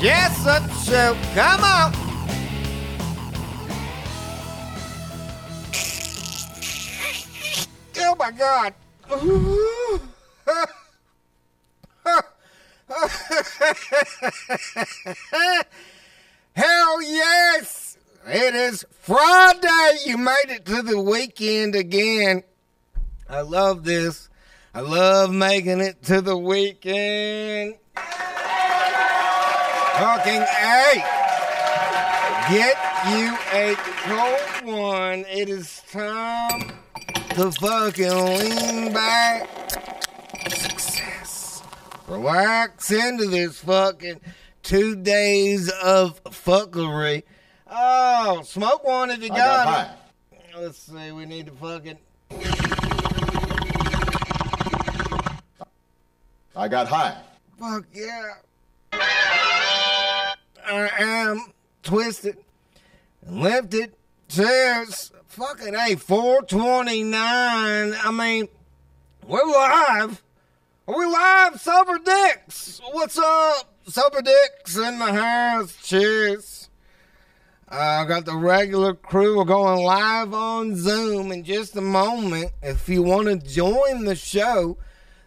Jessup Show. Come on. Oh, my God. Hell yes! It is Friday. You made it to the weekend again. I love this. I love making it to the weekend. Fucking A. Get you a cold one. It is time to fucking lean back. Success. Relax into this fucking two days of fuckery. Oh, smoke one if you I got, got it. Let's see, we need to fucking. I got high. Fuck yeah. I am twisted and lifted. Cheers. Fucking A, 429. I mean, we're live. Are we live? Sober Dicks. What's up? Sober Dicks in the house. Cheers. I got the regular crew. We're going live on Zoom in just a moment. If you want to join the show,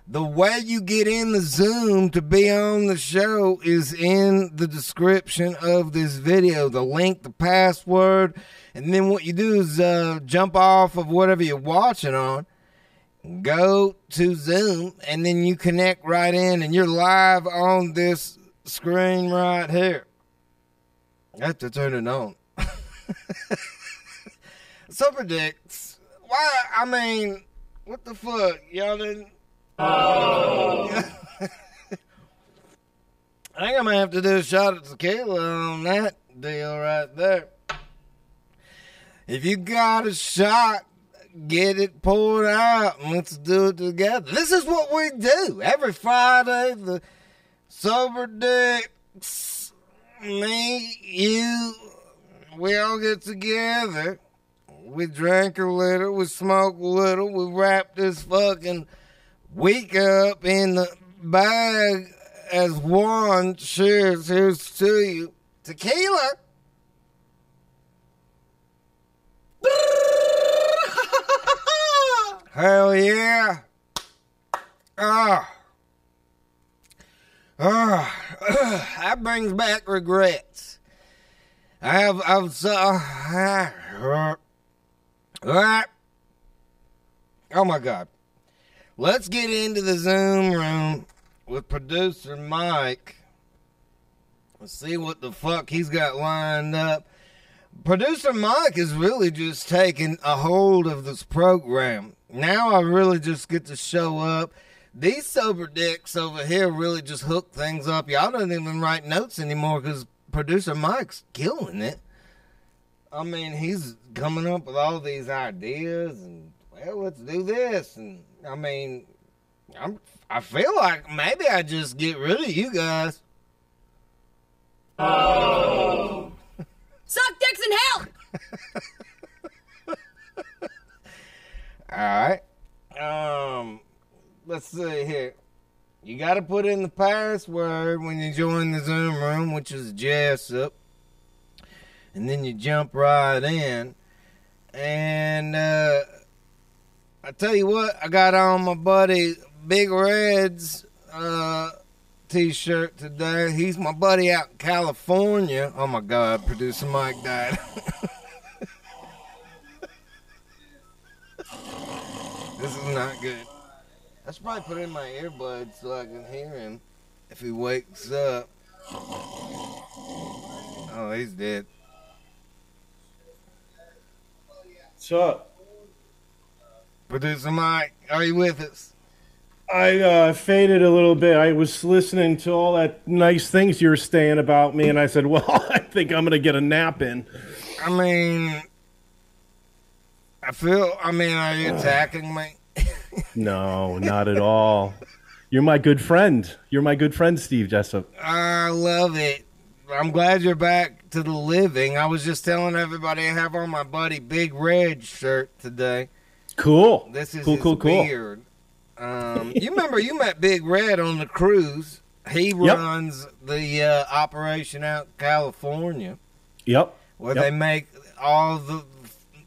the way you get in the Zoom to be on the show is in the description of this video. The link, the password, and then what you do is uh, jump off of whatever you're watching on, go to Zoom, and then you connect right in, and you're live on this screen right here. I have to turn it on. Super dicks. Why? I mean, what the fuck? Y'all didn't. Oh. I think I'm gonna have to do a shot of tequila on that deal right there. If you got a shot, get it poured out and let's do it together. This is what we do every Friday. The sober dicks, me, you, we all get together. We drink a little, we smoke a little, we wrap this fucking week up in the bag as one. Cheers, here's to you. Tequila. Hell yeah. Ah. Ah. that brings back regrets. I have, I've, so, uh, oh my God. Let's get into the Zoom room with producer Mike. Let's see what the fuck he's got lined up. Producer Mike is really just taking a hold of this program. Now I really just get to show up. These sober dicks over here really just hook things up. Y'all don't even write notes anymore because producer Mike's killing it. I mean, he's coming up with all these ideas and well, let's do this and I mean, I'm I feel like maybe I just get rid of you guys. Oh. Suck dicks in hell! All right. Um, let's see here. You got to put in the password when you join the Zoom room, which is Jessup, and then you jump right in. And uh, I tell you what, I got on my buddy Big Red's uh, t-shirt today. He's my buddy out in California. Oh my God, producer Mike died. this is not good. I should probably put in my earbuds so I can hear him if he wakes up. Oh, he's dead. What's up? Producer Mike, are you with us? I uh, faded a little bit. I was listening to all that nice things you were saying about me, and I said, "Well, I think I'm going to get a nap in." I mean, I feel. I mean, are you attacking me? No, not at all. You're my good friend. You're my good friend, Steve Jessup. I love it. I'm glad you're back to the living. I was just telling everybody I have on my buddy Big Red shirt today. Cool. This is cool, cool, cool. beard. Um, you remember you met Big Red on the cruise. He Yep. runs the uh, operation out in California Yep. where Yep. they make all the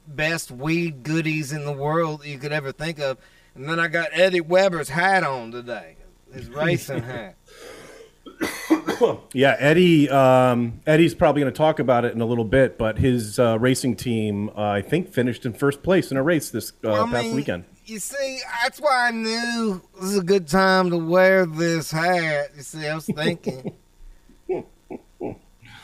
best weed goodies in the world you could ever think of. And then I got Eddie Weber's hat on today, his racing hat. Yeah, Eddie. Um, Eddie's probably going to talk about it in a little bit, but his uh, racing team, uh, I think, finished in first place in a race this uh, past mean, weekend. You see, that's why I knew this is a good time to wear this hat. You see, I was thinking.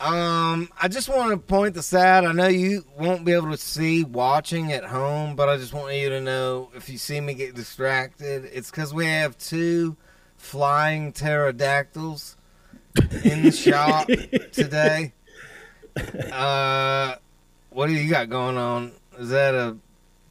um, I just want to point this out. I know you won't be able to see watching at home, but I just want you to know if you see me get distracted, it's because we have two flying pterodactyls in the shop today. Uh, what do you got going on? Is that a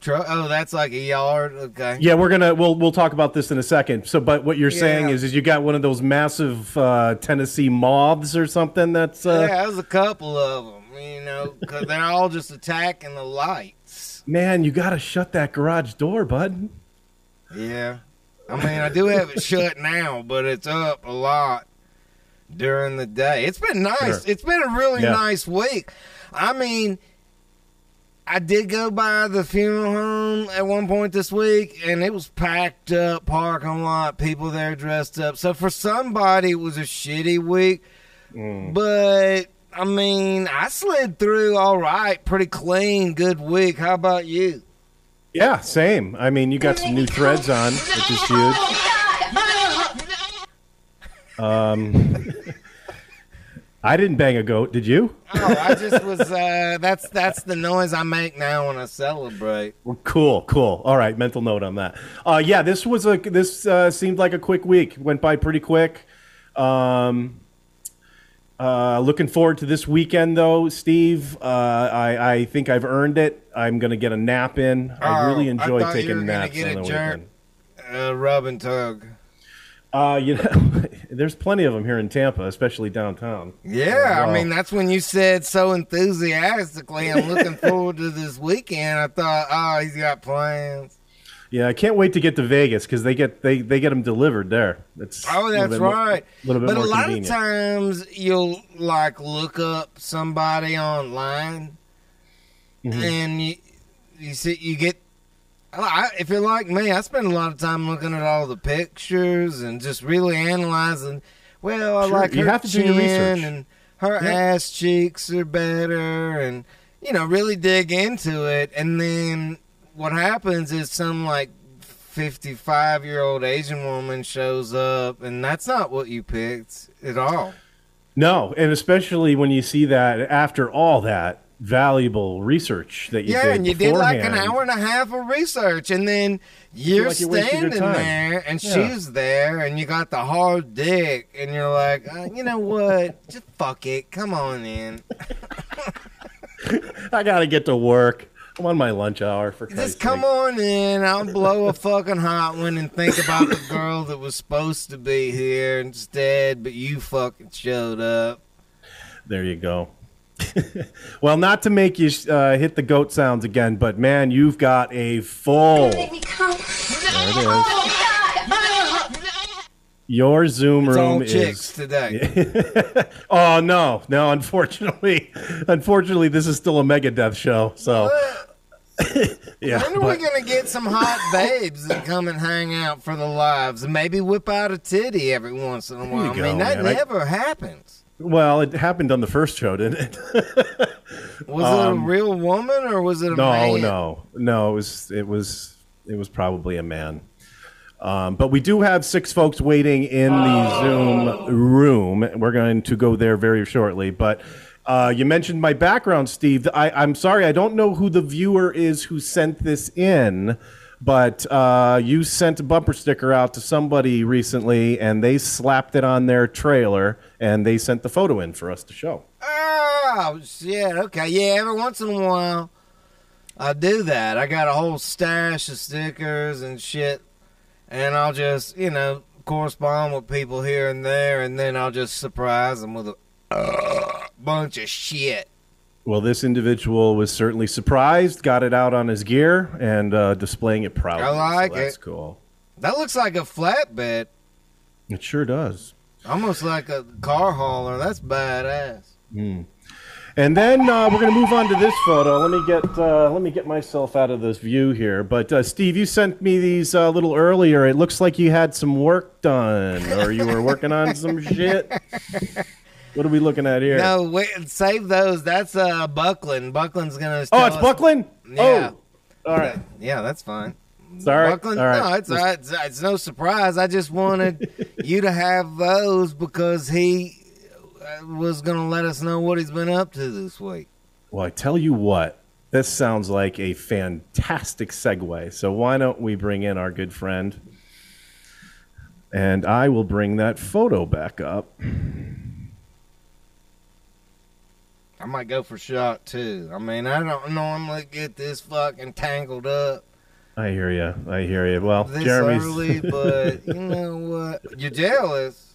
truck? Oh, that's like a yard. Okay. Yeah, we're gonna we'll we'll talk about this in a second. So, but what you're saying is, is you got one of those massive uh, Tennessee moths or something that's uh, yeah, there's a couple of them, you know, because they're all just attacking the lights. man. You got to shut that garage door, bud. Yeah. I mean, I do have it shut now, but it's up a lot during the day. It's been nice. Sure. It's been a really Yeah. nice week. I mean, I did go by the funeral home at one point this week, and it was packed up, parking lot, people there dressed up. So for somebody, it was a shitty week. Mm. But I mean, I slid through all right, pretty clean, good week. How about you? Yeah, same. I mean, you got some new threads on, which is huge. Um, I didn't bang a goat. Did you? Oh, I just was. Uh, that's that's the noise I make now when I celebrate. Well, Cool, cool. All right, mental note on that. Uh, yeah, this was a this uh, seemed like a quick week. Went by pretty quick. Um, uh, looking forward to this weekend, though, Steve. Uh, I, I think I've earned it. I'm going to get a nap in. I Oh, really I enjoy you taking were gonna naps get on a the jerk. weekend. Uh, rub and tug. Uh, you know, there's plenty of them here in Tampa, especially downtown. Yeah, Wow. I mean that's when you said so enthusiastically. I'm looking forward to this weekend. I thought, oh, he's got plans. Yeah, I can't wait to get to Vegas because they get they, they get them delivered there. Oh, that's bit more- right. bit but more a lot convenient. of times you'll like look up somebody online, Mm-hmm. and you you see you get. I, if you're like me, I spend a lot of time looking at all the pictures and just really analyzing. Well, I Sure, like you her have to do your research. and her Yeah. ass cheeks are better, and you know really dig into it. And then what happens is some like 55 year old Asian woman shows up, and that's not what you picked at all. No, and especially when you see that after all that valuable research that you yeah, did and you did like an hour and a half of research, and then you're like you standing there, and Yeah. she's there, and you got the hard dick, and you're like, uh, you know what? Just fuck it. Come on in. I gotta get to work. I'm on my lunch hour for Christ's Just come sake. on in. I'll blow a fucking hot one and think about the girl that was supposed to be here instead, but you fucking showed up. There you go. well, not to make you uh, hit the goat sounds again, but man, you've got a full. There Make me come. it is. Your Zoom It's all room chicks is. today. Oh no, no! Unfortunately, unfortunately, this is still a Megadeth show. So, yeah. When are but- we gonna get some hot babes that come and hang out for the lives and maybe whip out a titty every once in a while? I you mean, that man. I- never happens. Well, it happened on the first show, didn't it? Was it a real woman or was it a Um, no, man? no, no. It was, it was, it was probably a man. Um, but we do have six folks waiting in the Zoom room. We're going to go there very shortly. But uh, you mentioned my background, Steve. I, I'm sorry, I don't know who the viewer is who sent this in, but uh, you sent a bumper sticker out to somebody recently, and they slapped it on their trailer, and they sent the photo in for us to show. Oh shit! Okay, yeah. Every once in a while, I do that. I got a whole stash of stickers and shit, and I'll just you know correspond with people here and there, and then I'll just surprise them with a uh, bunch of shit. Well, this individual was certainly surprised, got it out on his gear, and uh, displaying it proudly. I like so that's it. cool. That looks like a flatbed, It sure does. almost like a car hauler. That's badass. And then uh, we're going to move on to this photo. Let me get uh, let me get myself out of this view here. But uh, Steve, you sent me these uh, a little earlier. It looks like you had some work done, or you were working on some shit. What are we looking at here? No, wait, save those. That's uh Buckland. Buckland's gonna. oh, it's us- Buckland. Yeah. Oh, all right. Yeah, that's fine. Sorry. Buckland, all right. no, it's, all right. it's it's no surprise. I just wanted you to have those because he uh, was going to let us know what he's been up to this week. Well, I tell you what, this sounds like a fantastic segue. So why don't we bring in our good friend? And I will bring that photo back up. I might go for shot too. I mean, I don't normally get this fucking tangled up I hear you. I hear you. Well, this Jeremy's. early, but you know what? You're jealous.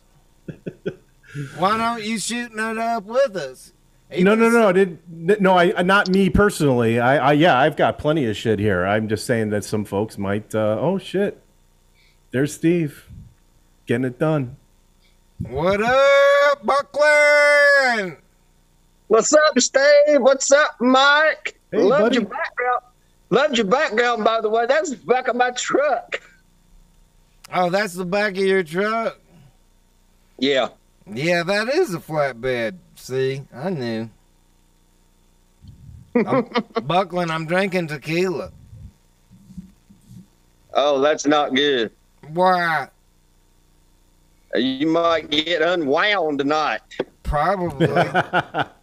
Why don't you shooting it up with us? No, no, no, did no, I not me personally. I, I yeah, I've got plenty of shit here. I'm just saying that some folks might. Uh, oh shit, there's Steve, getting it done. What up, Buckland? What's up, Steve? What's up, Mike? Hey, Loved buddy. your background. Loved your background, by the way. That's the back of my truck. Oh, that's the back of your truck. Yeah. Yeah, that is a flatbed. See, I knew. I'm, Buckland, I'm drinking tequila. Oh, that's not good. Why? You might get unwound tonight. Probably.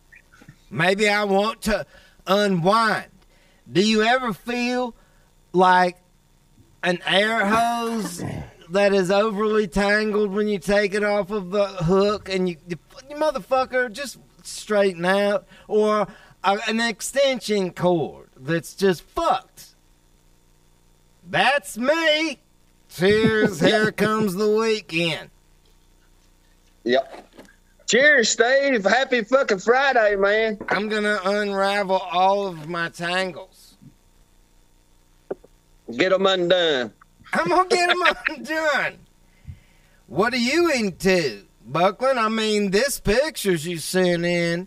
Maybe I want to unwind. Do you ever feel like an air hose that is overly tangled when you take it off of the hook and you, you, you motherfucker just straighten out? Or a, an extension cord that's just fucked? That's me. Cheers. Here comes the weekend. Yep. Cheers, Steve. Happy fucking Friday, man. I'm gonna unravel all of my tangles. Get them undone. I'm gonna get them undone. What are you into, Buckland? I mean, this pictures you sent in.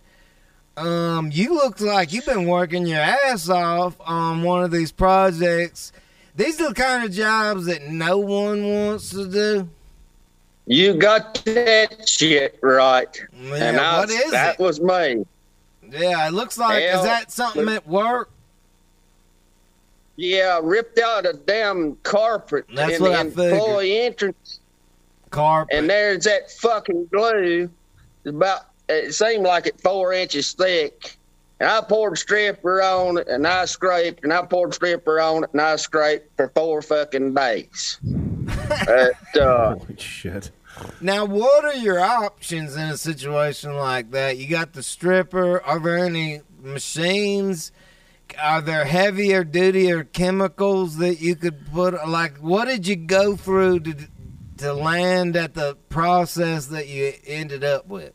Um, you look like you've been working your ass off on one of these projects. These are the kind of jobs that no one wants to do. You got that shit right. Yeah, and I, what is that it? was me. Yeah, it looks like. Hell, is that something at work? Yeah, ripped out a damn carpet That's in what the I figured. employee entrance Carpet. and there's that fucking glue. About it seemed like it four inches thick. And I poured stripper on it, and I scraped, and I poured stripper on it, and I scraped for four fucking days. But, uh, Holy shit. Now, what are your options in a situation like that? You got the stripper. Are there any machines? Are there heavier duty or chemicals that you could put? Like, what did you go through to to land at the process that you ended up with?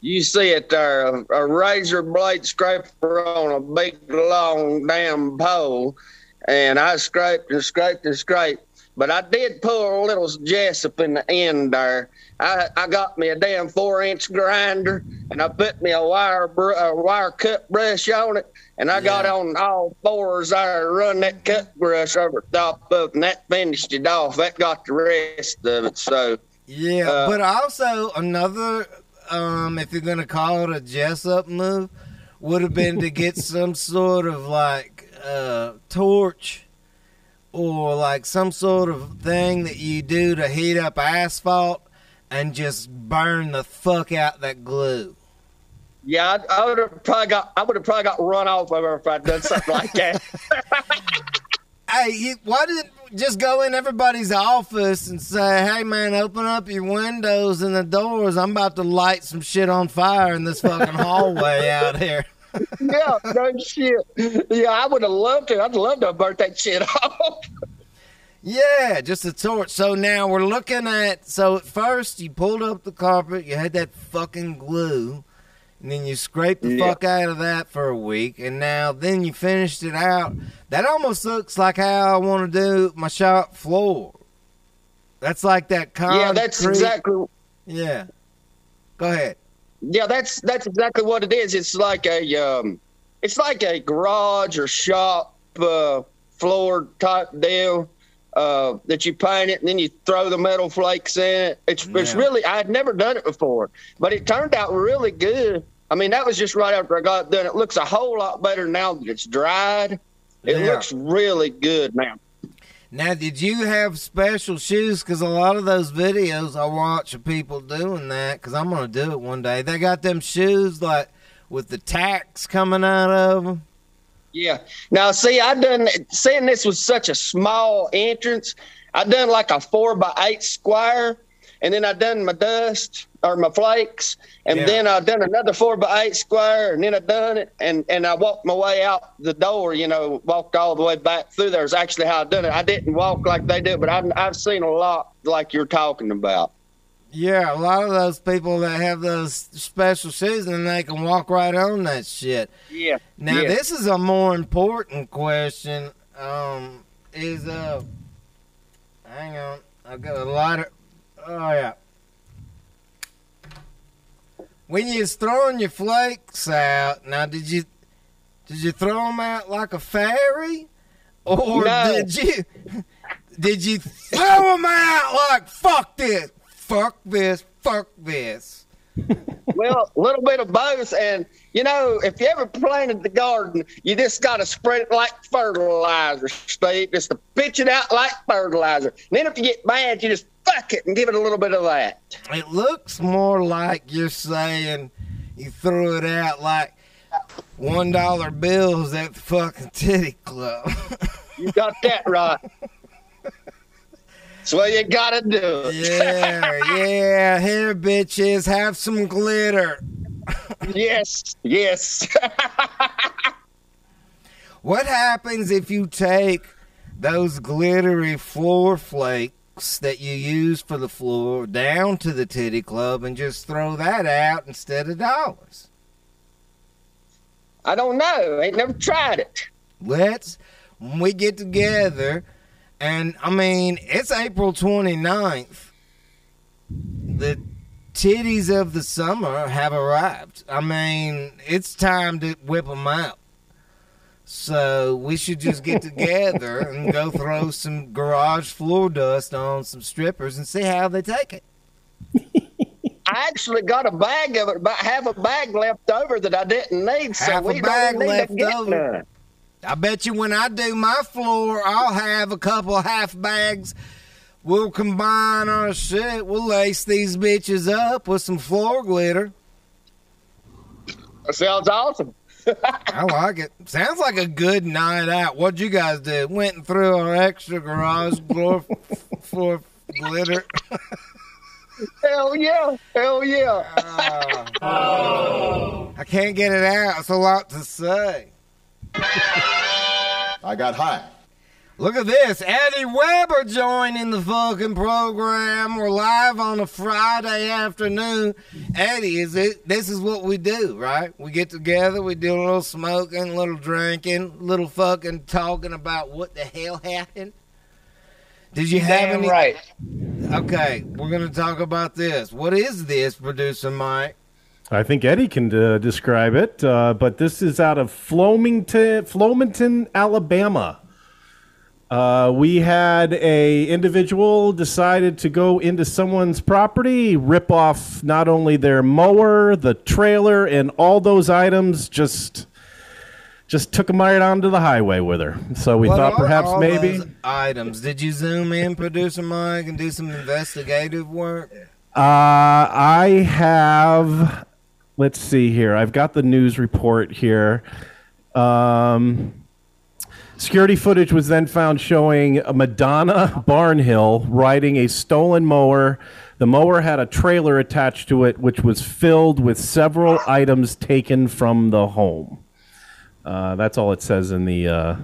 you see it there, a, a razor blade scraper on a big long damn pole, and I scraped and scraped and scraped. But I did pull a little Jessup in the end there. I, I got me a damn four inch grinder and I put me a wire br- a wire cut brush on it and I got on all fours there and run that cut brush over the top of it and that finished it off. That got the rest of it. So Yeah, Uh, but also another, um, if you're gonna call it a Jessup move, would have been to get some sort of like uh, torch or like some sort of thing that you do to heat up asphalt and just burn the fuck out that glue. yeah, I, I would have probably got I would have probably got run off of her if I'd done something like that. Hey, you, why didn't just go in everybody's office and say, "Hey, man, open up your windows and the doors. I'm about to light some shit on fire in this fucking hallway out here." Yeah, no shit. Yeah, I would have loved to. I'd love to have burnt that shit off. Yeah, just a torch. So now we're looking at. So at first you pulled up the carpet, you had that fucking glue, and then you scraped the Yeah. fuck out of that for a week, and now then you finished it out. That almost looks like how I want to do my shop floor. That's like that concrete. yeah, that's exactly. Yeah. Go ahead. Yeah, that's that's exactly what it is. It's like a um, it's like a garage or shop uh, floor type deal. Uh, that you paint it and then you throw the metal flakes in it. It's it's really I had never done it before, but it turned out really good. I mean, that was just right after I got done. It looks a whole lot better now that it's dried. It Yeah. looks really good now. Now, did you have special shoes? Because a lot of those videos I watch of people doing that. Because I'm gonna do it one day. They got them shoes like with the tacks coming out of them. Yeah. Now, see, I done seeing this was such a small entrance. I done like a four by eight square, and then I done my dust or my flakes, and Yeah. then I done another four by eight square, and then I done it, and and I walked my way out the door. You know, walked all the way back through there. Is actually how I done it. I didn't walk like they do, but I've I've seen a lot like you're talking about. Yeah, a lot of those people that have those special shoes and they can walk right on that shit. Yeah. Now, yeah. this is a more important question. Um, is uh, hang on, I've got a lighter. Oh yeah. When you was throwing your flakes out, now did you did you throw them out like a fairy, or No. did you did you throw them out like fuck this, fuck this, fuck this? well, a little bit of both. And, you know, if you ever planted the garden, you just got to spread it like fertilizer, Steve. Just to pitch it out like fertilizer. And then if you get mad, you just fuck it and give it a little bit of that. It looks more like you're saying you threw it out like one dollar bills at the fucking titty club. You got that right. That's what you got to do. yeah, yeah. Here, bitches, have some glitter. yes, yes. What happens if you take those glittery floor flakes that you use for the floor down to the titty club and just throw that out instead of dollars? I don't know. Ain't never tried it. let's when we get together and i mean it's april 29th the titties of the summer have arrived i mean it's time to whip them out so we should just get together and go throw some garage floor dust on some strippers and see how they take it I actually got a bag of it, about half a bag left over that I didn't need. So Half a we bag don't need left to over. none. I bet you when I do my floor, I'll have a couple half bags. We'll combine our shit. We'll lace these bitches up with some floor glitter. That sounds awesome. I like it. Sounds like a good night out. What'd you guys do? Went and threw our extra garage floor for glitter. Hell yeah. Hell yeah. Ah. I can't get it out. It's a lot to say. I got high. Look at this. Eddie Weber joining the fucking program. We're live on a Friday afternoon. Eddie, is it this is what we do, right? We get together, we do a little smoking, a little drinking, a little fucking talking about what the hell happened. Did you have Damn any right. Okay, we're gonna talk about this. What is this, producer Mike? I think Eddie can uh, describe it, uh, but this is out of Flomaton, Flomaton, Alabama. Uh, we had a individual decided to go into someone's property, rip off not only their mower, the trailer, and all those items. Just, just took them right onto the highway with her. So we What thought perhaps maybe. items. Did you zoom in, producer Mike, and do some investigative work? Uh, I have. Let's see here. I've got the news report here. Um, Security footage was then found showing Madonna Barnhill riding a stolen mower. The mower had a trailer attached to it, which was filled with several items taken from the home. Uh, that's all it says in the uh,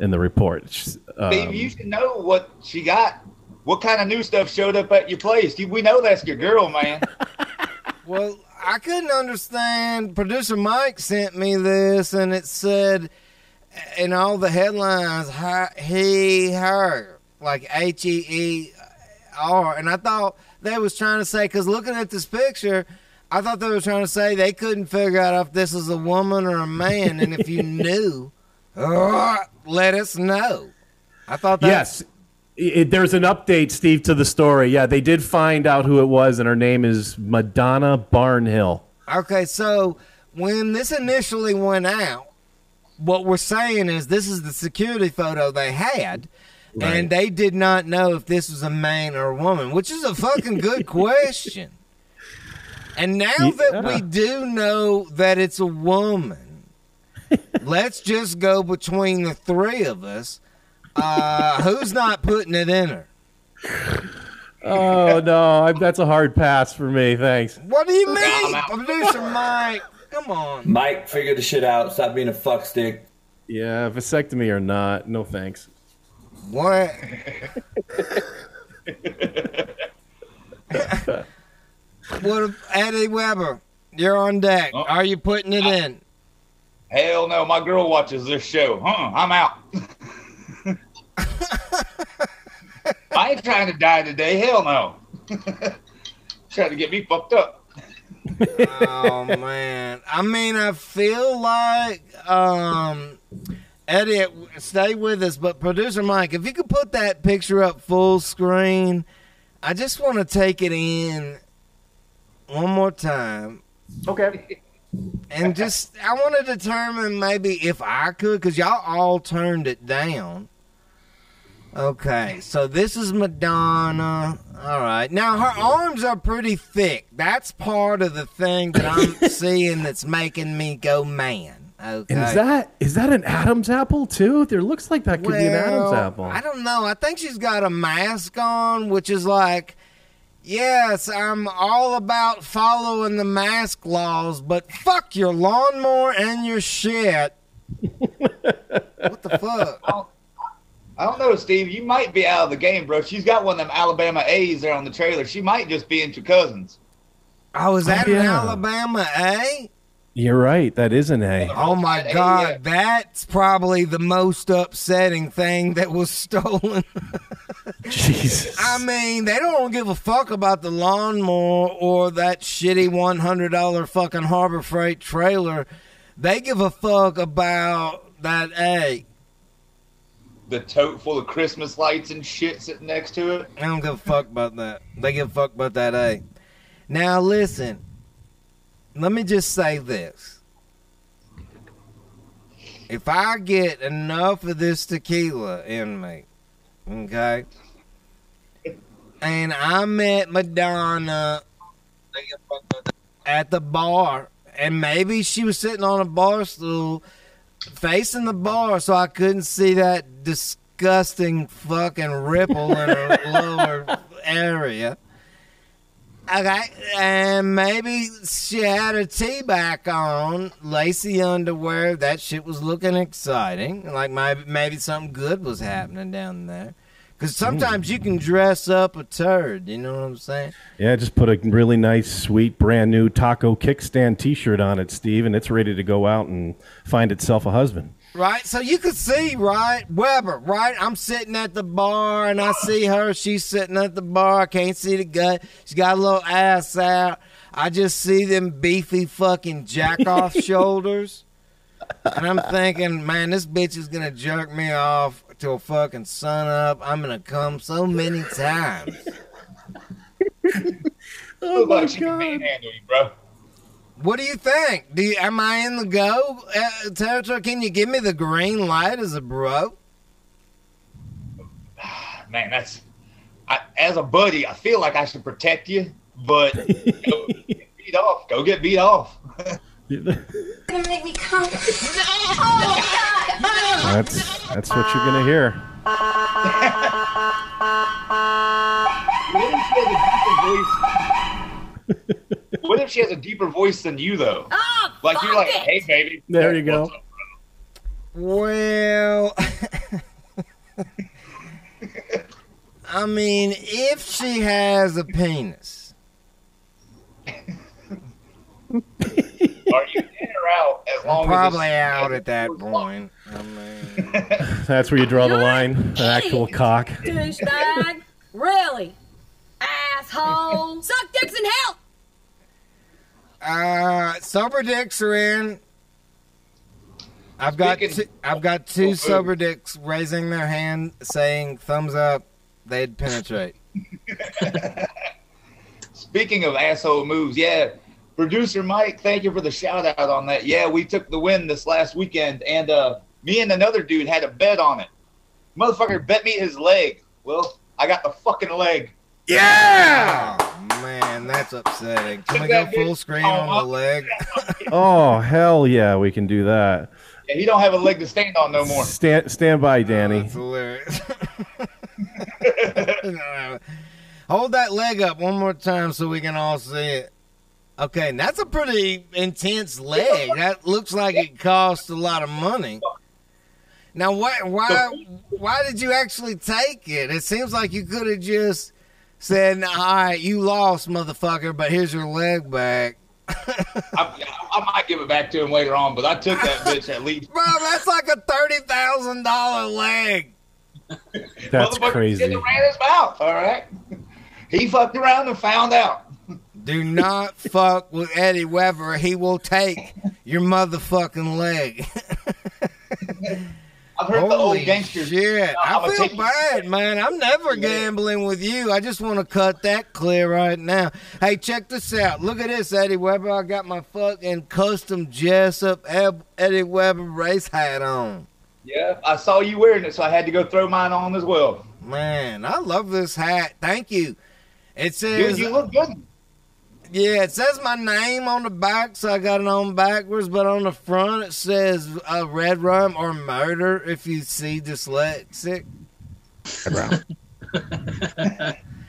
in the report. Um, Steve, you should know what she got. What kind of new stuff showed up at your place? We know that's your girl, man. Well, I couldn't understand. Producer Mike sent me this, and it said in all the headlines, he, her, like H E E R. And I thought they was trying to say, because looking at this picture, I thought they were trying to say they couldn't figure out if this is a woman or a man. And if you knew, uh, let us know. I thought that. Yes. It, there's an update, Steve, to the story. Yeah, they did find out who it was, and her name is Madonna Barnhill. Okay, so when this initially went out, what we're saying is this is the security photo they had, right. and they did not know if this was a man or a woman, which is a fucking good question. And now yeah. that we do know that it's a woman, let's just go between the three of us. Uh, who's not putting it in her? Oh no, I, that's a hard pass for me. Thanks. What do you mean, producer Mike? Come on. Mike, figure the shit out. Stop being a fuck stick. Yeah, vasectomy or not, no thanks. What? what if Eddie Weber? You're on deck. Oh, Are you putting it I, in? Hell no, my girl watches this show. Huh, I'm out. I ain't trying to die today. Hell no. trying to get me fucked up oh man. I mean, I feel like um Eddie, stay with us, but producer Mike, if you could put that picture up full screen, I just want to take it in one more time. Okay. And just, I want to determine maybe if I could, because y'all all turned it down. Okay, so this is Madonna. All right. Now her arms are pretty thick. That's part of the thing that I'm seeing that's making me go man. Okay. And is that is that an Adam's apple too? There looks like that could well, be an Adam's apple. I don't know. I think she's got a mask on, which is like Yes, I'm all about following the mask laws, but fuck your lawnmower and your shit. what the fuck? I don't know, Steve. You might be out of the game, bro. She's got one of them Alabama A's there on the trailer. She might just be into cousins. Oh, is that oh, yeah. an Alabama A? You're right. That is an A. Oh my God, that's probably the most upsetting thing that was stolen. Jesus. I mean, they don't give a fuck about the lawnmower or that shitty one hundred dollar fucking Harbor Freight trailer. They give a fuck about that A the tote full of Christmas lights and shit sitting next to it. I don't give a fuck about that. They give a fuck about that, eh? Now listen, let me just say this. If I get enough of this tequila in me, okay, and I met Madonna at the bar, and maybe she was sitting on a bar stool facing the bar so I couldn't see that disgusting fucking ripple in her lower area. Okay, and maybe she had her tee back on, lacy underwear. That shit was looking exciting. Like maybe maybe something good was happening down there. Because sometimes you can dress up a turd. You know what I'm saying? Yeah, just put a really nice, sweet, brand new taco kickstand T-shirt on it, Steve, and it's ready to go out and find itself a husband. Right, so you can see, right, Weber, right? I'm sitting at the bar and I see her. She's sitting at the bar. I can't see the gut. She's got a little ass out. I just see them beefy fucking jack off shoulders. And I'm thinking, man, this bitch is gonna jerk me off till fucking sun up. I'm gonna come so many times. oh my god, bro. What do you think? Do you, am I in the go uh, territory? Can you give me the green light as a bro? Man, that's I, as a buddy. I feel like I should protect you, but go get beat off. Go get beat off. You're gonna make me come. oh, That's that's what you're gonna hear. What if she has a deeper voice? what if she has a deeper voice than you, though? Oh, Like you're like, fuck hey, it. baby. There you go. Up? Well, I mean, if she has a penis, Are you in or out? As long probably as it's- out at that point. I mean, That's where you draw the line. An actual cock. Douchebag. really? Asshole. Suck dicks in hell. uh, sober dicks are in. I've got two, I've got two Oh, sober dicks raising their hand, saying thumbs up. They'd penetrate. Speaking of asshole moves, yeah. Producer Mike, thank you for the shout out on that. Yeah, we took the win this last weekend, and uh, me and another dude had a bet on it. Motherfucker bet me his leg. Well, I got the fucking leg. Yeah. Oh, man, that's upsetting. Can we go full screen on the leg? Oh hell yeah, we can do that. Yeah, he don't have a leg to stand on no more. Stand stand by, Danny. That's hilarious. Hold that leg up one more time so we can all see it. Okay, and that's a pretty intense leg. That looks like it cost a lot of money. Now, why, why, why did you actually take it? It seems like you could have just said, "All right, you lost, motherfucker, but here's your leg back." I, I might give it back to him later on, but I took that bitch at least. Bro, that's like a thirty thousand dollar leg. That's crazy. didn't ran his mouth. All right, he fucked around and found out. Do not fuck with Eddie Weber. He will take your motherfucking leg. I've heard the Holy old gangsters. shit. Uh, I'ma I feel bad, man. I'm never gambling with you. I just want to cut that clear right now. Hey, check this out. Look at this, Eddie Weber. I got my fucking custom Jessup Eddie Weber race hat on. Yeah, I saw you wearing it, so I had to go throw mine on as well. Man, I love this hat. Thank you. It Dude, says, you look good. Yeah, it says my name on the back, so I got it on backwards, but on the front it says uh, Red Rum or Murder if you see dyslexic.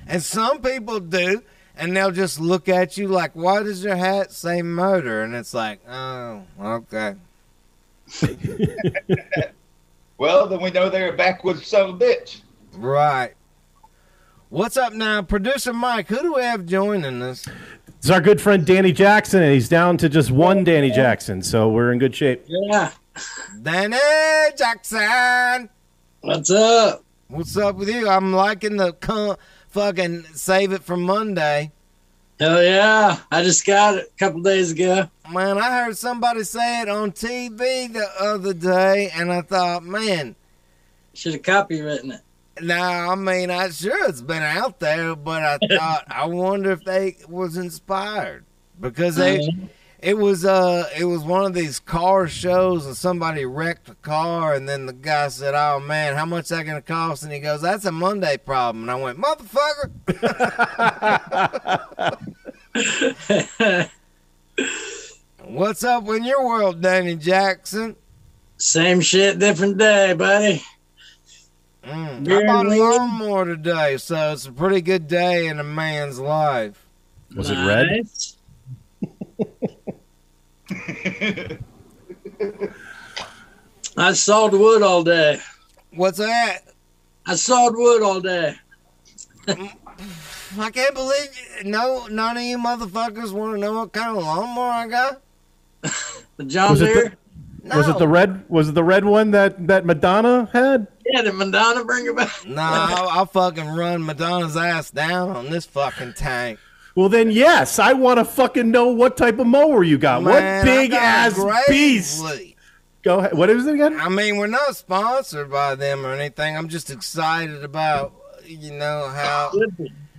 and some people do, and they'll just look at you like, why does your hat say murder? And it's like, oh, okay. Well, then we know they're a backwoods son of a bitch. Right. What's up now? Producer Mike, who do we have joining us? It's our good friend Danny Jackson, and he's down to just one Danny Jackson, so we're in good shape. Yeah. Danny Jackson. What's up? What's up with you? I'm liking the con- fucking save it for Monday. Hell yeah. I just got it a couple days ago. Man, I heard somebody say it on TV the other day, and I thought, man, Should have copywritten it. Now I mean, I sure it's been out there, but I thought, I wonder if they was inspired because they, it was uh, it was one of these car shows, and somebody wrecked a car, and then the guy said, "Oh man, how much that gonna cost?" And he goes, "That's a Monday problem," and I went, "Motherfucker." What's up in your world, Danny Jackson? Same shit, different day, buddy. Mm. I bought a and weed? lawnmower today, so it's a pretty good day in a man's life. Was it red? I sawed wood all day. What's that? I sawed wood all day. I can't believe no none of you motherfuckers want to know what kind of lawnmower I got. The John Was it the- Deere. No, Was it the red? Was it the red one that that Madonna had? Yeah, did Madonna bring it back? No, I'll, I'll fucking run Madonna's ass down on this fucking tank. Well, then yes, I want to fucking know what type of mower you got. Man, what big got ass Gravely. beast? Go ahead. What is it again? I mean, we're not sponsored by them or anything. I'm just excited about you know how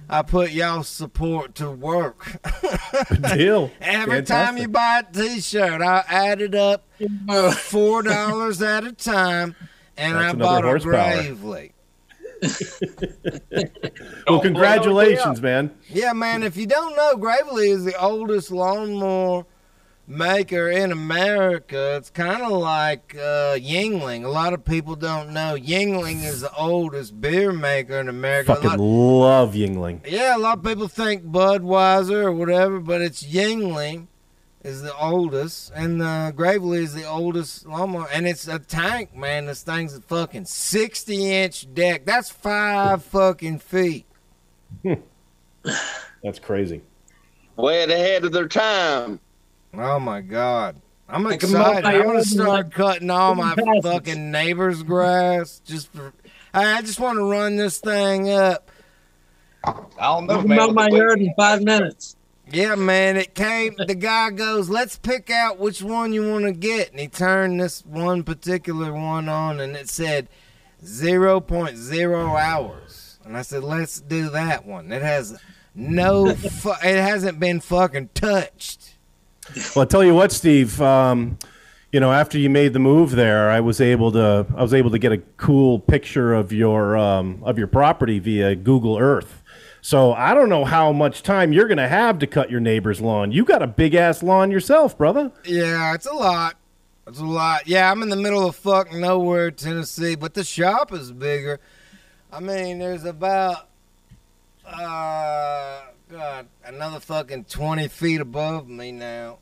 I put y'all support to work. Deal. Every time you buy a T-shirt, I added up four dollars at a time, and That's I another bought a. Gravely. Well, congratulations, man. Yeah, man. If you don't know, Gravely is the oldest lawnmower maker in America. It's kind of like uh, Yuengling. A lot of people don't know Yuengling is the oldest beer maker in America. Fucking lot- love Yuengling. yeah, a lot of people think Budweiser or whatever, but it's Yuengling is the oldest, and the Gravely is the oldest lawnmower, and it's a tank, man. This thing's a fucking sixty inch deck. That's five fucking feet. That's crazy. Way ahead of their time. Oh my god. I'm excited. I'm gonna start cutting all my fucking neighbor's grass just for. I I just want to run this thing up. I don't know, I can man. mow my yard in five minutes. Yeah, man, it came. The guy goes, "Let's pick out which one you want to get," and he turned this one particular one on, and it said 0.0 hours. And I said, "Let's do that one. It has no, fu- it hasn't been fucking touched." Well, I tell you what, Steve. Um, you know, after you made the move there, I was able to I was able to get a cool picture of your um, of your property via Google Earth. So I don't know how much time you're going to have to cut your neighbor's lawn. You got a big ass lawn yourself, brother. Yeah, it's a lot. It's a lot. Yeah, I'm in the middle of fucking nowhere, Tennessee, but the shop is bigger. I mean, there's about uh God, another fucking twenty feet above me now.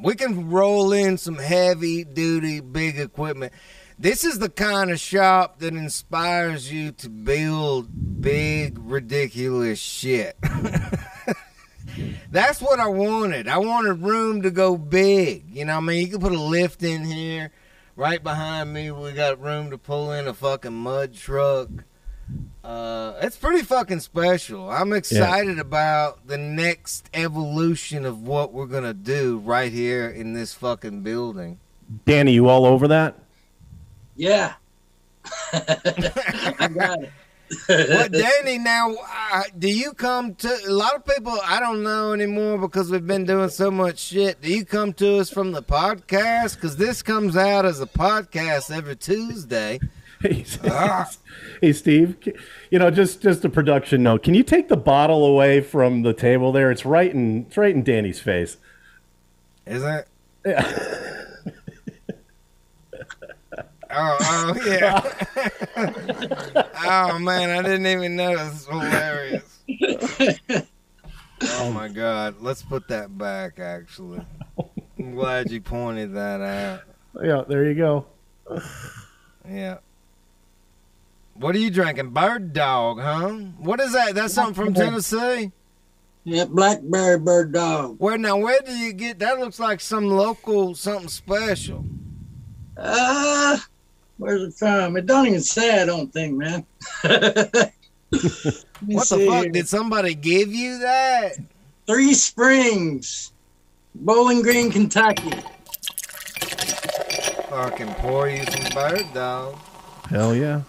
We can roll in some heavy duty big equipment. This is the kind of shop that inspires you to build big, ridiculous shit. That's what I wanted. I wanted room to go big. You know, I mean, you could put a lift in here. Right behind me, we got room to pull in a fucking mud truck. Uh, it's pretty fucking special. I'm excited about the next evolution of what we're gonna do right here in this fucking building. Danny, you all over that? Yeah. I got it. What, Danny? Now, uh, do you come to a lot of people? I don't know anymore because we've been doing so much shit. Do you come to us from the podcast? Because this comes out as a podcast every Tuesday. Hey, Ah. hey, Steve. You know, just just a production note. Can you take the bottle away from the table there? It's right in it's right in Danny's face. Is it? Oh, oh yeah. oh man, I didn't even notice. Hilarious. Oh my god, let's put that back. Actually, I'm glad you pointed that out. Yeah, there you go. Yeah. What are you drinking? Bird dog, huh? What is that? That's something from Tennessee. Yeah, blackberry bird dog. Where now? Where do you get that? Looks like some local something special. Uh, where's it from? It don't even say. I don't think, man. Let me What the fuck? here. Did somebody give you that? Three Springs, Bowling Green, Kentucky. Fucking pour you some bird dog. Hell yeah.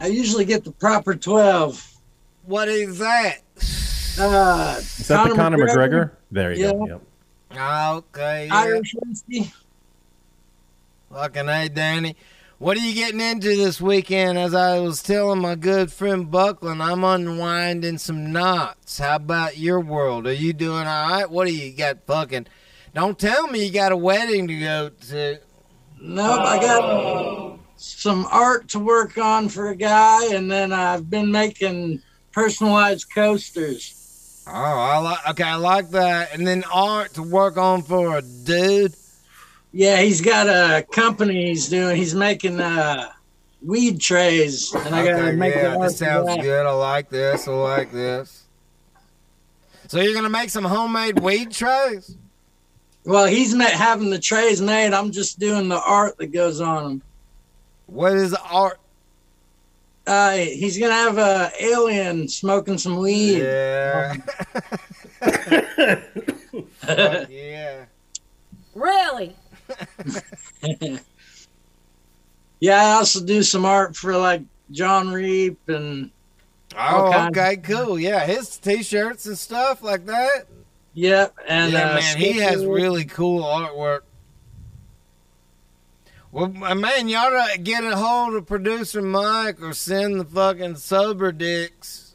I usually get the proper twelve. What is that? Uh, Is that the Conor McGregor? There you go. Yep. Okay. Irish whiskey. Fucking hey, Danny. What are you getting into this weekend? As I was telling my good friend Buckland, I'm unwinding some knots. How about your world? Are you doing all right? What do you got fucking... Don't tell me you got a wedding to go to. Nope, I got some art to work on for a guy, and then I've been making personalized coasters. Oh, I like. Okay, I like that. And then art to work on for a dude. Yeah, he's got a company he's doing. He's making uh, weed trays, and I gotta Okay, make the yeah, art this sounds that. good. I like this. I like this. So you're gonna make some homemade weed trays? Well, he's ma- having the trays made. I'm just doing the art that goes on them. What is the art? Uh, he's gonna have a alien smoking some weed. Yeah. Yeah. Really? Yeah, I also do some art for like John Reap and Oh, okay, cool. Yeah, his t-shirts and stuff like that. yep, and yeah, uh, man, he has really cool artwork. Well, uh, man, ought to get a hold of producer Mike or send the fucking sober dicks.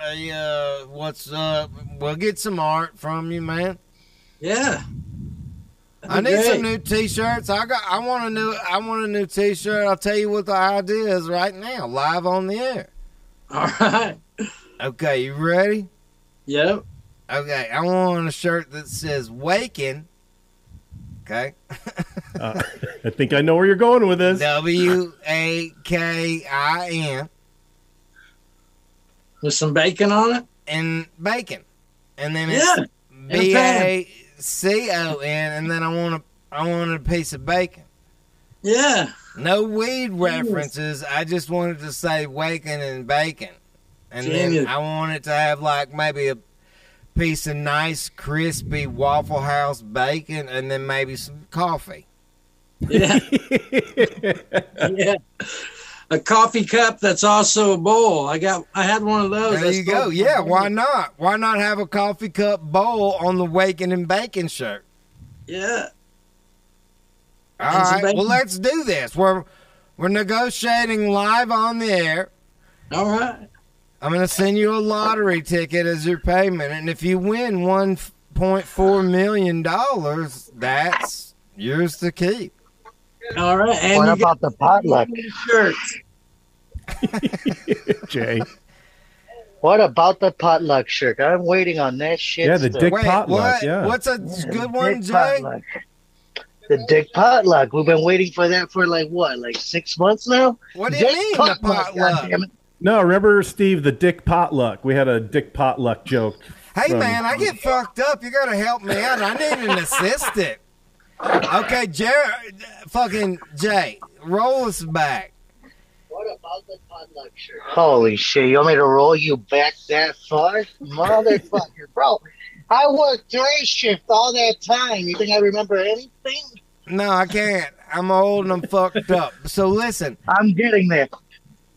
A, uh, what's up? We'll get some art from you, man. Yeah. I That'd need some new T-shirts. I got. I want a new. I want a new T-shirt. I'll tell you what the idea is right now, live on the air. All right. Okay, you ready? Yep. Okay, I want a shirt that says "Waking." Okay, Uh, I think I know where you're going with this. W A K I N With some bacon on it. and bacon, and then Yeah. it's B A C O N, and then I want a. I want a piece of bacon. Yeah. No weed references. I just wanted to say waking and bacon. And Genius. then I wanted to have like maybe a piece of nice crispy Waffle House bacon and then maybe some coffee. Yeah. yeah. A coffee cup that's also a bowl. I got. I had one of those. There you go. Yeah, why not? Why not have a coffee cup bowl on the waking and bacon shirt? Yeah. All right. Well, let's do this. We're we're negotiating live on the air. All right. I'm going to send you a lottery ticket as your payment, and if you win 1.4 million dollars, that's yours to keep. All right. And What about the potluck? got shirts. Jay. What about the potluck shirt? I'm waiting on that shit. Yeah, the still. dick Wait, potluck. what? Yeah. What's a Yeah, good one, dick Jay? potluck. The dick potluck. We've been waiting for that for like what, like six months now? What do you Dick mean, the potluck, potluck? No, remember Steve, the dick potluck. We had a dick potluck joke. Hey, from- man, I get fucked up. You got to help me out. I need an assistant. Okay, Jared, fucking Jay, roll us back. What about the potluck shirt? Holy shit! You want me to roll you back that far, motherfucker, bro? I worked three shift all that time. You think I remember anything? No, I can't. I'm old and I'm fucked up. So listen, I'm getting there.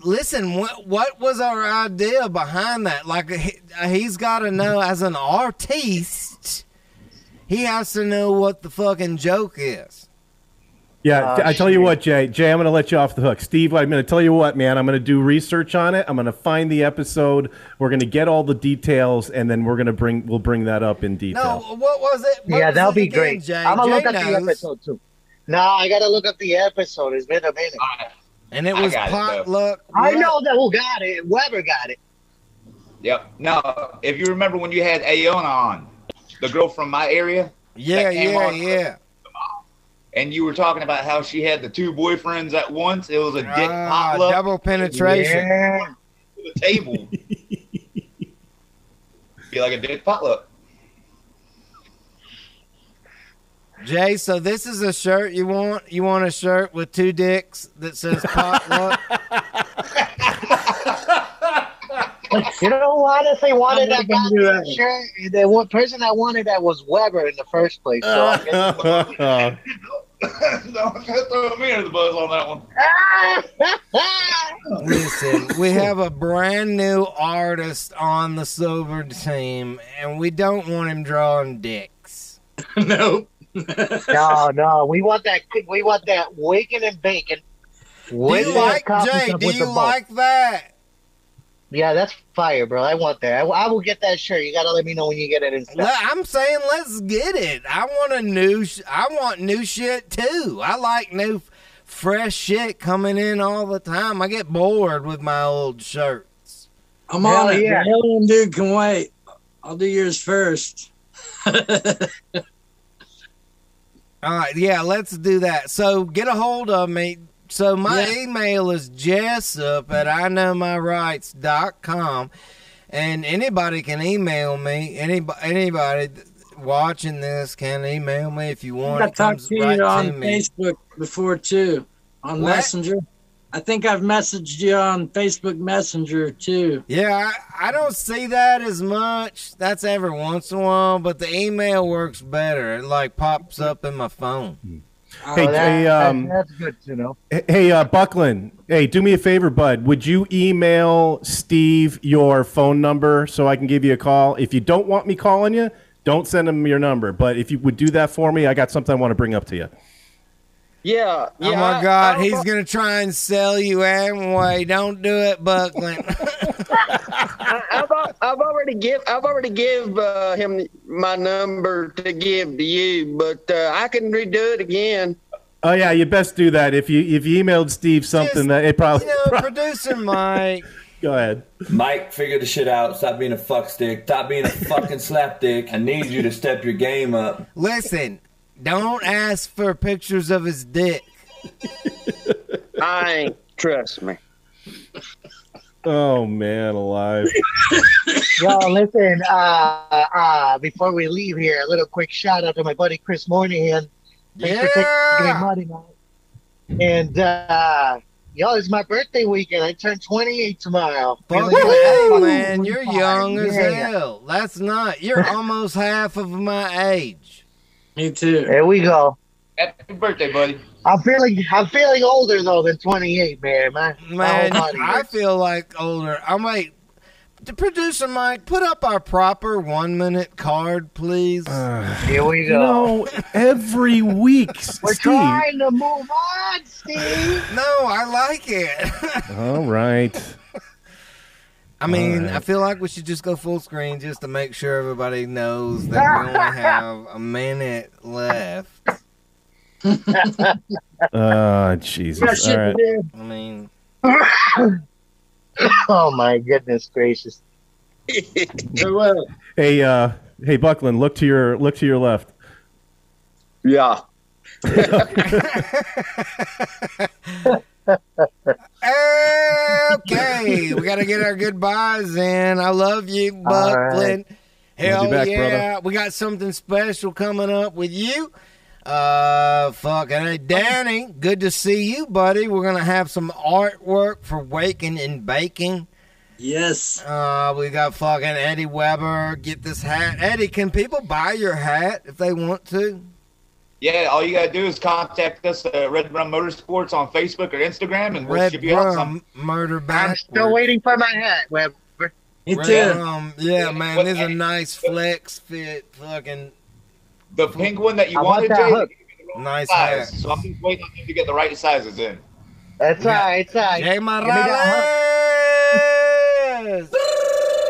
listen. What what was our idea behind that? Like he, he's got to know as an artiste, he has to know what the fucking joke is. Yeah, Oh, I tell you what, Jay. Jay, I'm going to let you off the hook. Steve, I'm going to tell you what, man. I'm going to do research on it. I'm going to find the episode. We're going to get all the details, and then we're going to bring we'll bring that up in detail. No, detail. what was it? What yeah, was that'll it be again, great. Jay? I'm gonna Jay look at the episode too. No, I gotta look up the episode. It's been a minute. And it was got it, potluck. I know that who got it. Weber got it. Yep. Now, if you remember when you had Aona on, the girl from my area, Yeah, yeah, yeah. and you were talking about how she had the two boyfriends at once, it was a dick Ah, potluck double penetration. Yeah. the table. Be like a dick potluck. Jay, so this is a shirt you want? You want a shirt with two dicks that says potluck? You know, who honestly, wanted that gonna that. shirt. The one person that wanted that was Weber in the first place. So I guess- Don't throw me under the bus on that one. Ah! Listen, we have a brand new artist on the silver team, and we don't want him drawing dicks. nope. no, no, we want that. We want that waking and bacon. Do you like Jay? Do you the bowl. like that? Yeah, that's fire, bro. I want that. I, I will get that shirt. You gotta let me know when you get it in I'm saying let's get it. I want a new. Sh- I want new shit too. I like new, f- fresh shit coming in all the time. I get bored with my old shirts. I'm Hell on it. yeah. The alien dude can wait. I'll do yours first. All right, yeah, let's do that. So get a hold of me. So my Yeah. email is jessup at I know my rights.com. And anybody can email me. Anybody, anybody watching this can email me if you want. I It talked comes to you right on to me. Facebook before too, on What? Messenger. I think I've messaged you on Facebook Messenger too. Yeah, I, I don't see that as much. That's every once in a while, but the email works better. It like pops up in my phone. Hmm. Hey, Oh, that- Jay, that- um, that's good to know. Hey, uh, Buckland. Hey, do me a favor, bud. Would you email Steve your phone number so I can give you a call? If you don't want me calling you, don't send him your number. But if you would do that for me, I got something I want to bring up to you. Yeah. yeah oh my I- God, I- he's gonna try and sell you anyway. Don't do it, Buckland. I, I've, al- I've already already give. I've already give uh, him my number to give to you, but uh, I can redo it again. Oh yeah, you best do that. If you if you emailed Steve something Just, that it probably. You know, producer Mike. Go ahead. Mike, figure the shit out. Stop being a fuck stick. Stop being a fucking slapdick. I need you to step your game up. Listen, don't ask for pictures of his dick. I ain't. Trust me. Oh man, alive. Yo, listen, uh, uh, before we leave here, a little quick shout out to my buddy Chris Moynihan. Thanks for taking Yeah. money, man. And, uh, yo, it's my birthday weekend. I turn 28 tomorrow. Fuck hey man, you're young as Yeah. hell. That's not. You're almost half of my age. Me too. There we go. Happy birthday, buddy. I'm feeling, I'm feeling older though than 28, man. My, my Man, whole body I feel like older. I'm like, the producer Mike, put up our proper one minute card, please. Uh, Here we go. know, every week, We're Steve. trying to move on, Steve. no, I like it. All right. I mean, Alright. I feel like we should just go full screen just to make sure everybody knows that we only have a minute left. Uh, Jesus. All right. I mean, Oh my goodness gracious. Hey, uh, hey, Buckland, look to your look to your left. Yeah. okay, we got to get our goodbyes in. I love you, Buckland. Hell back, yeah, brother. we got something special coming up with you. Uh, fucking hey, Danny, good to see you, buddy. We're gonna have some artwork for waking and baking. Yes. Uh, we got fucking Eddie Weber. Get this hat, Eddie. Can people buy your hat if they want to? Yeah, all you gotta do is contact us at Red Rum Motorsports on Facebook or Instagram, and we'll Red ship you out Rum some. Murder I'm still waiting for my hat, Weber. Me too. Rum. Yeah, man, this is a nice flex fit. Fucking The pink one that you I wanted, that Jay, nice size. hat. So I'm just waiting on him to get the right sizes in. That's Yeah. right, it's right. Jay Give Morales.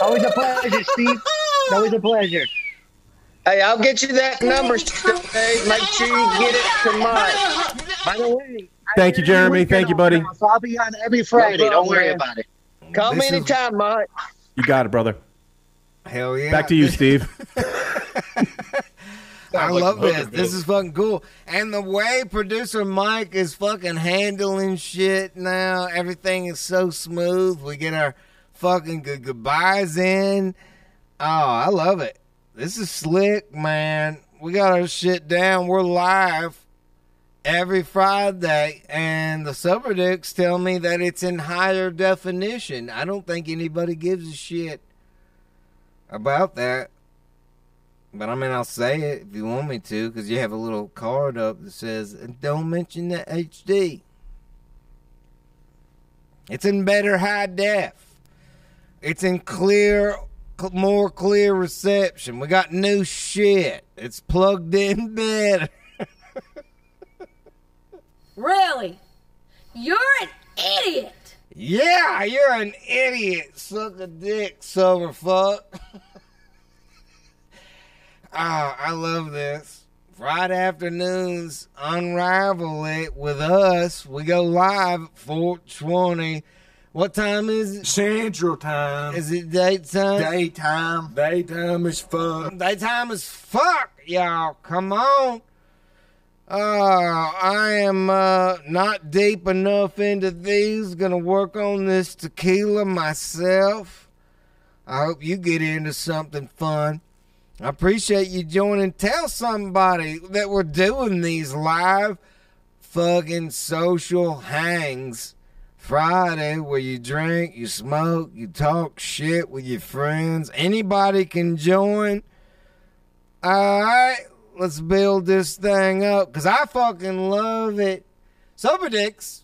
Always a pleasure, Steve. Always a pleasure. Hey, I'll get you that number. Hey, make sure you get it to Mike. By the way, I Thank you, Jeremy. Thank you, buddy. now, So I'll be on every Friday. Don't worry man. about it. Call me This is- anytime, Mike. You got it, brother. Hell yeah. Back to you, Steve. I like love this. This is fucking cool. And the way producer Mike is fucking handling shit now, everything is so smooth. We get our fucking good goodbyes in. Oh, I love it. This is slick, man. We got our shit down. We're live every Friday, and the Super Dicks tell me that it's in higher definition. I don't think anybody gives a shit about that. But I mean, I'll say it if you want me to, because you have a little card up that says, don't mention the HD. It's in better high def. It's in clear, cl- more clear reception. We got new shit. It's plugged in better. Really? You're an idiot. Yeah, you're an idiot. Suck a dick, silver fuck. Ah, I love this. Friday afternoons, unravel it with us. We go live at 420. What time is it? Central time. Is it daytime? Daytime. Daytime is fun. Daytime is fuck, y'all. Come on. Uh, I am uh, not deep enough into these. Gonna work on this tequila myself. I hope you get into something fun. I appreciate you joining. Tell somebody that we're doing these live fucking social hangs Friday where you drink, you smoke, you talk shit with your friends. Anybody can join. All right, let's build this thing up because I fucking love it. Sober dicks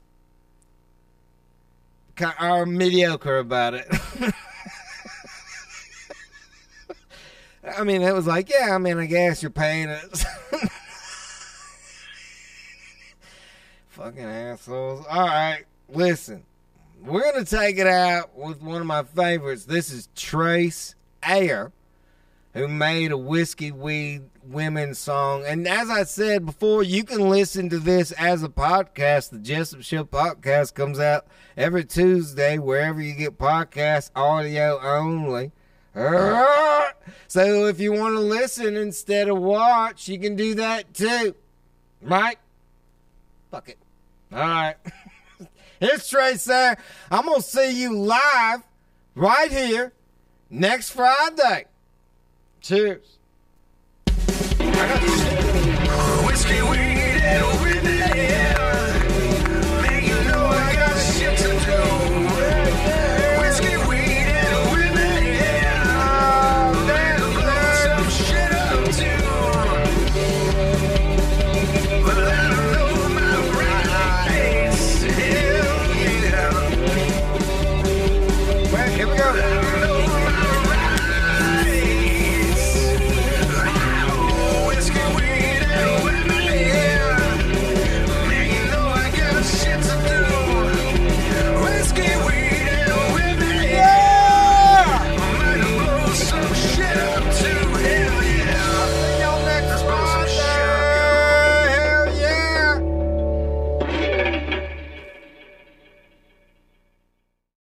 are mediocre about it. I mean, it was like, yeah, I mean, I guess you're paying us. Fucking assholes. All right, listen. We're going to take it out with one of my favorites. This is Trace Ayer, who made a whiskey weed women song. And as I said before, you can listen to this as a podcast. The Jessup Show podcast comes out every Tuesday wherever you get podcasts, audio only. So if you want to listen instead of watch, you can do that too. Right? Fuck it. All right. it's Trace there. I'm going to see you live right here next Friday. Cheers. Whiskey